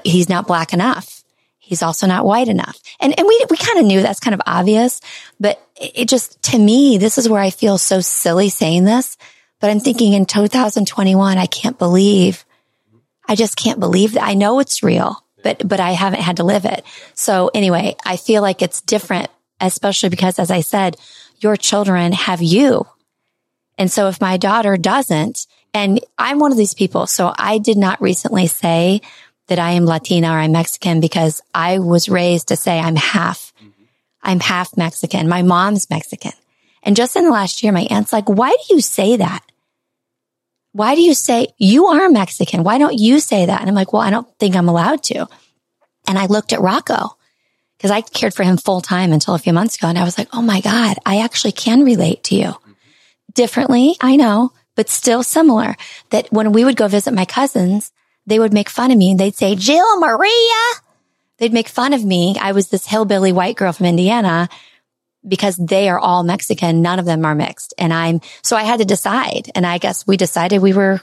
He's not black enough. He's also not white enough. And, and we, we kind of knew that's kind of obvious, but it just, to me, this is where I feel so silly saying this, but I'm thinking in 2021, I can't believe, I just can't believe that. I know it's real, but, but I haven't had to live it. So anyway, I feel like it's different especially because, as I said, your children have you. And so if my daughter doesn't, and I'm one of these people, so I did not recently say that I am Latina or I'm Mexican because I was raised to say I'm half. I'm half Mexican. My mom's Mexican. And just in the last year, my aunt's like, why do you say that? Why do you say you are Mexican? Why don't you say that? And I'm like, well, I don't think I'm allowed to. And I looked at Rocco because I cared for him full time until a few months ago. And I was like, oh my God, I actually can relate to you differently. I know, but still similar that when we would go visit my cousins, they would make fun of me and they'd say, Jill Maria. They'd make fun of me. I was this hillbilly white girl from Indiana because they are all Mexican. None of them are mixed. And I'm, so I had to decide. And I guess we decided we were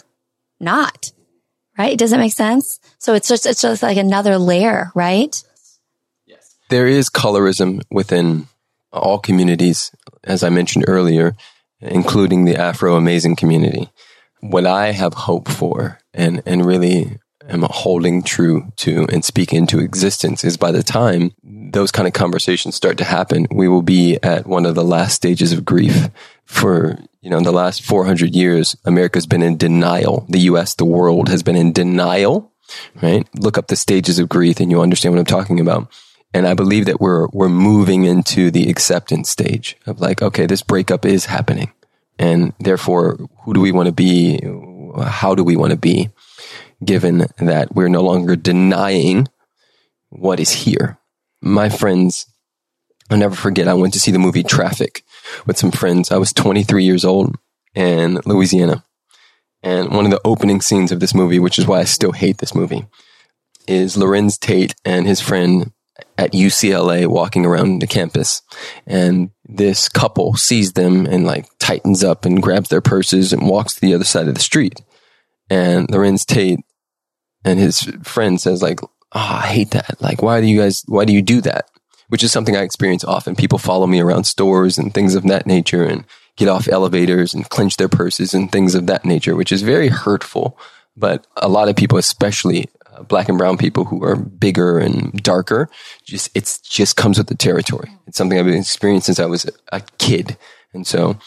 not, right? Does it make sense? So it's just, it's just like another layer, right? Yes. There is colorism within all communities, as I mentioned earlier, including the Afro Amazing community. What I have hope for and, and really am holding true to and speak into existence is by the time those kind of conversations start to happen, we will be at one of the last stages of grief. For, you know, in the last 400 years, America's been in denial. The US, the world has been in denial, right? Look up the stages of grief and you understand what I'm talking about. And I believe that we're, we're moving into the acceptance stage of like, okay, this breakup is happening. And therefore, who do we want to be? How do we want to be? given that we're no longer denying what is here. My friends, I'll never forget, I went to see the movie Traffic with some friends. I was 23 years old in Louisiana. And one of the opening scenes of this movie, which is why I still hate this movie, is Larenz Tate and his friend at UCLA walking around the campus. And this couple sees them and like tightens up and grabs their purses and walks to the other side of the street. And Larenz Tate and his friend says like, oh, I hate that. Like, why do you guys, why do you do that? Which is something I experience often. People follow me around stores and things of that nature and get off elevators and clench their purses and things of that nature, which is very hurtful. But a lot of people, especially uh, black and brown people who are bigger and darker, just, it's just comes with the territory. It's something I've been experiencing since I was a kid. And so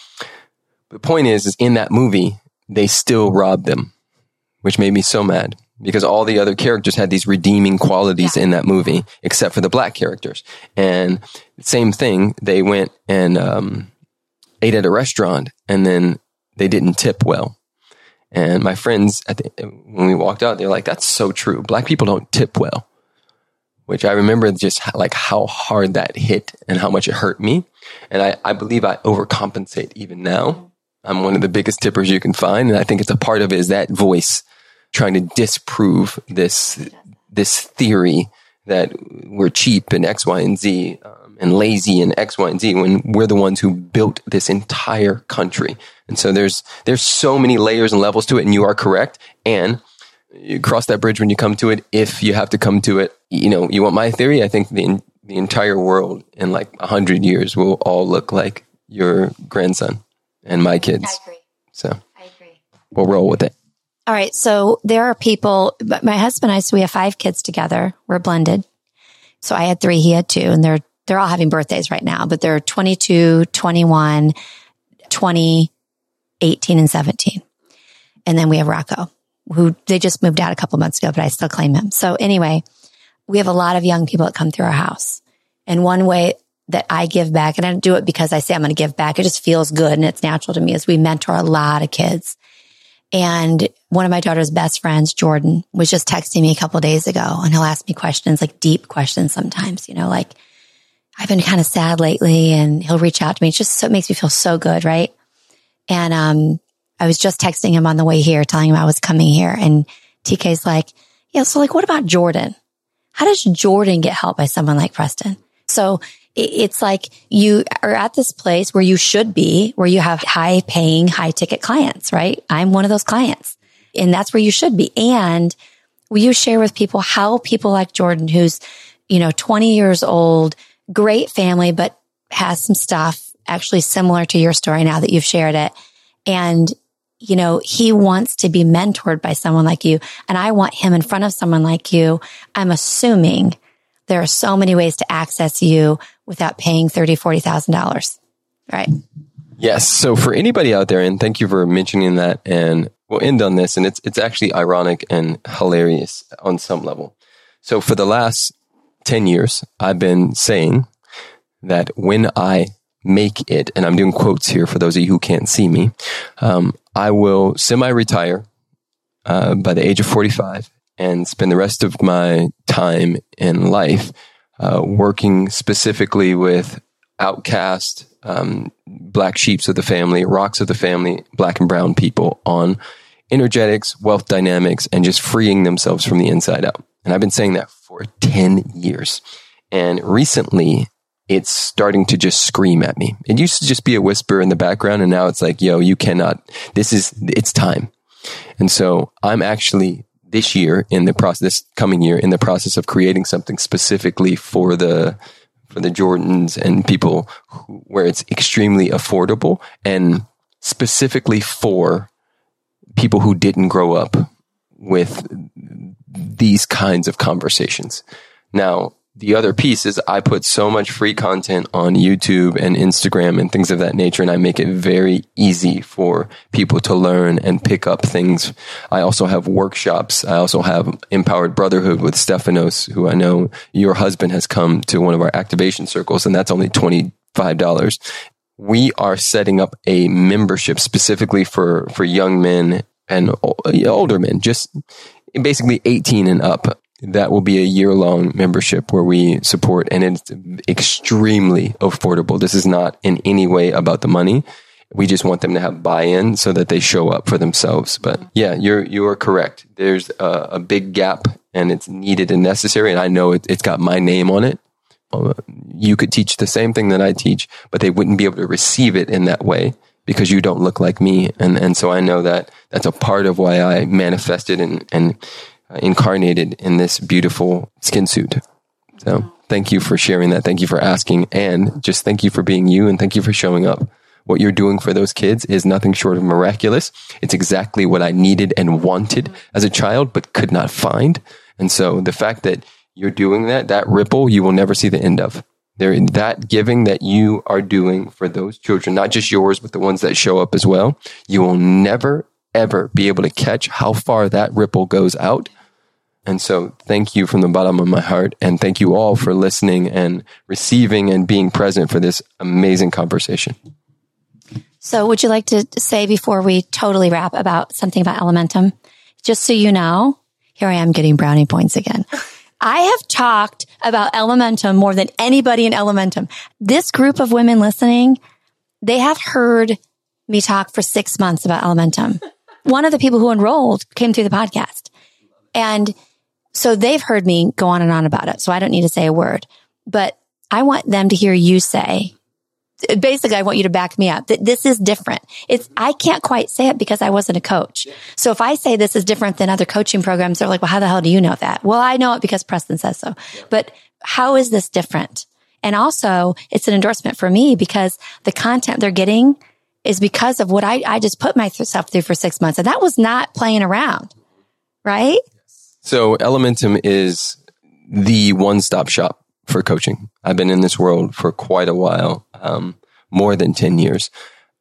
the point is, is in that movie, they still robbed them, which made me so mad because all the other characters had these redeeming qualities yeah. in that movie, except for the black characters. And same thing, they went and um, ate at a restaurant, and then they didn't tip well. And my friends, the, when we walked out, they're like, "That's so true. Black people don't tip well." Which I remember just like how hard that hit and how much it hurt me. And I, I believe I overcompensate even now. I'm one of the biggest tippers you can find, and I think it's a part of it is that voice trying to disprove this this theory that we're cheap and X, Y, and Z um, and lazy and X, Y, and Z when we're the ones who built this entire country. And so there's there's so many layers and levels to it, and you are correct. And you cross that bridge when you come to it. If you have to come to it, you know, you want my theory. I think the the entire world in like a hundred years will all look like your grandson and my kids. I agree. So I agree. We'll roll with it. All right. So there are people, my husband and I, so we have five kids together. We're blended. So I had three, he had two, and they're, they're all having birthdays right now, but they're 22, 21, 20, 18, and 17. And then we have Rocco, who they just moved out a couple months ago, but I still claim him. So anyway, we have a lot of young people that come through our house. And one way that I give back, and I don't do it because I say I'm going to give back. It just feels good and it's natural to me is we mentor a lot of kids. And one of my daughter's best friends, Jordan, was just texting me a couple days ago and he'll ask me questions, like deep questions sometimes, you know, like I've been kind of sad lately and he'll reach out to me. It just so, it makes me feel so good. Right. And, um, I was just texting him on the way here, telling him I was coming here and TK's like, yeah, so like, what about Jordan? How does Jordan get help by someone like Preston? So it's like you are at this place where you should be, where you have high paying, high ticket clients, right? I'm one of those clients and that's where you should be. And will you share with people how people like Jordan, who's, you know, 20 years old, great family, but has some stuff actually similar to your story now that you've shared it. And, you know, he wants to be mentored by someone like you. And I want him in front of someone like you. I'm assuming there are so many ways to access you without paying thirty, forty thousand dollars. Right. Yes. So for anybody out there, and thank you for mentioning that, and we'll end on this, and it's it's actually ironic and hilarious on some level. So for the last ten years, I've been saying that when I make it, and I'm doing quotes here for those of you who can't see me, um, I will semi retire uh, by the age of 45 and spend the rest of my time in life uh, working specifically with outcast, um, black sheeps of the family, rocks of the family, black and brown people on energetics, wealth dynamics, and just freeing themselves from the inside out. And I've been saying that for 10 years. And recently, it's starting to just scream at me. It used to just be a whisper in the background, and now it's like, yo, you cannot, this is, it's time. And so I'm actually this year in the process, this coming year in the process of creating something specifically for the, for the Jordans and people who, where it's extremely affordable and specifically for people who didn't grow up with these kinds of conversations. Now, the other piece is I put so much free content on YouTube and Instagram and things of that nature, and I make it very easy for people to learn and pick up things. I also have workshops. I also have Empowered Brotherhood with Stephanos, who I know your husband has come to one of our activation circles, and that's only $25. We are setting up a membership specifically for, for young men and older men, just basically 18 and up that will be a year long membership where we support and it's extremely affordable. This is not in any way about the money. We just want them to have buy in so that they show up for themselves. But yeah, you're, you are correct. There's a, a big gap and it's needed and necessary. And I know it, it's got my name on it. You could teach the same thing that I teach, but they wouldn't be able to receive it in that way because you don't look like me. And, and so I know that that's a part of why I manifested and, and Uh, incarnated in this beautiful skin suit. So thank you for sharing that. Thank you for asking. And just thank you for being you and thank you for showing up. What you're doing for those kids is nothing short of miraculous. It's exactly what I needed and wanted as a child, but could not find. And so the fact that you're doing that, that ripple, you will never see the end of. There, that giving that you are doing for those children, not just yours, but the ones that show up as well, you will never, ever be able to catch how far that ripple goes out and so thank you from the bottom of my heart. And thank you all for listening and receiving and being present for this amazing conversation. So would you like to say before we totally wrap about something about Elementum? Just so you know, here I am getting brownie points again. I have talked about Elementum more than anybody in Elementum. This group of women listening, they have heard me talk for six months about Elementum. One of the people who enrolled came through the podcast and so they've heard me go on and on about it. So I don't need to say a word, but I want them to hear you say, basically, I want you to back me up that this is different. It's, I can't quite say it because I wasn't a coach. So if I say this is different than other coaching programs, they're like, well, how the hell do you know that? Well, I know it because Preston says so, but how is this different? And also it's an endorsement for me because the content they're getting is because of what I, I just put myself through for six months. And that was not playing around, right? So Elementum is the one stop shop for coaching. I've been in this world for quite a while, um, more than 10 years.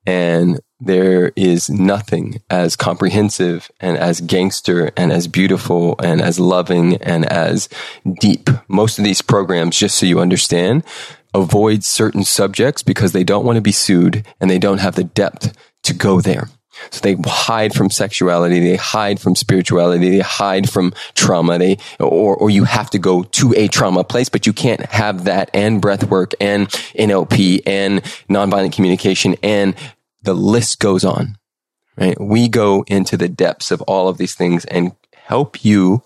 And there is nothing as comprehensive and as gangster and as beautiful and as loving and as deep. Most of these programs, just so you understand, avoid certain subjects because they don't want to be sued and they don't have the depth to go there. So they hide from sexuality, they hide from spirituality, they hide from trauma, they, or, or you have to go to a trauma place, but you can't have that and breath work and NLP and nonviolent communication and the list goes on, right? We go into the depths of all of these things and help you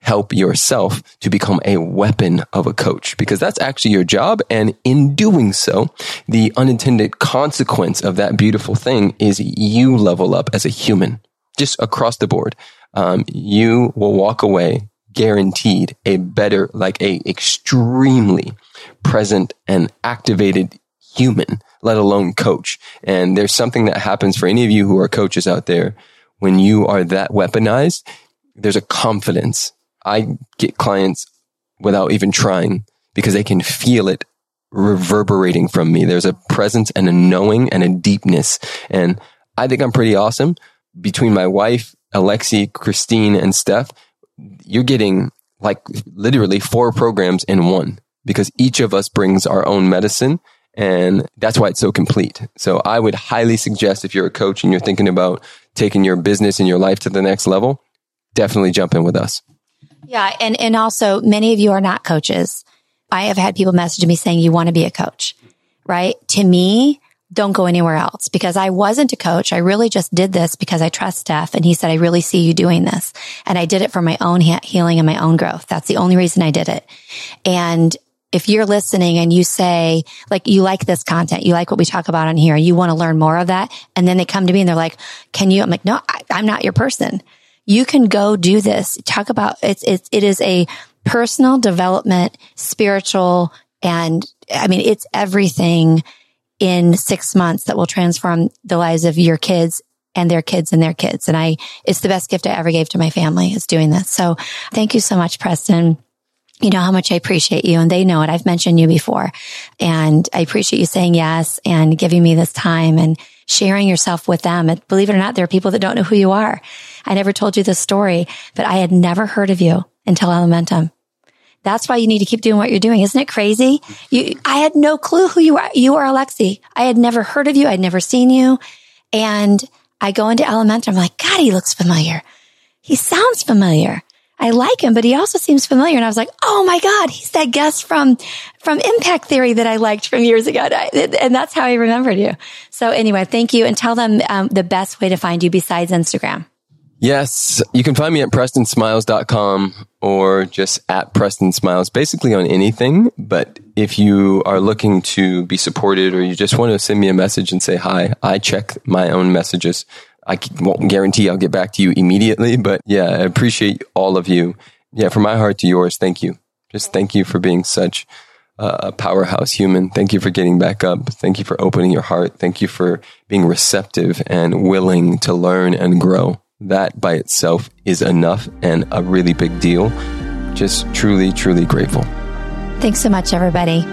help yourself to become a weapon of a coach because that's actually your job. And in doing so, the unintended consequence of that beautiful thing is you level up as a human just across the board. Um, you will walk away guaranteed a better, like a extremely present and activated human, let alone coach. And there's something that happens for any of you who are coaches out there when you are that weaponized. There's a confidence I get clients without even trying because they can feel it reverberating from me. There's a presence and a knowing and a deepness. And I think I'm pretty awesome. Between my wife, Alexi, Christine, and Steph, you're getting like literally four programs in one because each of us brings our own medicine And that's why it's so complete. So I would highly suggest if you're a coach and you're thinking about taking your business and your life to the next level, definitely jump in with us. Yeah. And, and also many of you are not coaches. I have had people message me saying you want to be a coach, right? To me, don't go anywhere else because I wasn't a coach. I really just did this because I trust Steph and he said, I really see you doing this. And I did it for my own healing and my own growth. That's the only reason I did it. And if you're listening and you say, like, you like this content, you like what we talk about on here, you want to learn more of that. And then they come to me and they're like, can you? I'm like, no, I, I'm not your person. You can go do this. Talk about it's, it's, it is a personal development, spiritual, and I mean, it's everything in six months that will transform the lives of your kids and their kids and their kids. And I, it's the best gift I ever gave to my family is doing this. So thank you so much, Preston. You know how much I appreciate you and they know it. I've mentioned you before and I appreciate you saying yes and giving me this time and sharing yourself with them. And believe it or not, there are people that don't know who you are. I never told you this story, but I had never heard of you until Elementum. That's why you need to keep doing what you're doing. Isn't it crazy? You, I had no clue who you are. You are Alexi. I had never heard of you. I'd never seen you. And I go into Elementum. I'm like, God, he looks familiar. He sounds familiar. I like him, but he also seems familiar. And I was like, oh my God, he's that guest from, from Impact Theory that I liked from years ago. And that's how I remembered you. So anyway, thank you and tell them um, the best way to find you besides Instagram. Yes, you can find me at prestonsmiles.com or just at Preston Smiles, basically on anything. But if you are looking to be supported or you just want to send me a message and say hi, I check my own messages. I won't guarantee I'll get back to you immediately, but yeah, I appreciate all of you. Yeah, from my heart to yours, thank you. Just thank you for being such a powerhouse human. Thank you for getting back up. Thank you for opening your heart. Thank you for being receptive and willing to learn and grow that by itself is enough and a really big deal. Just truly, truly grateful. Thanks so much, everybody.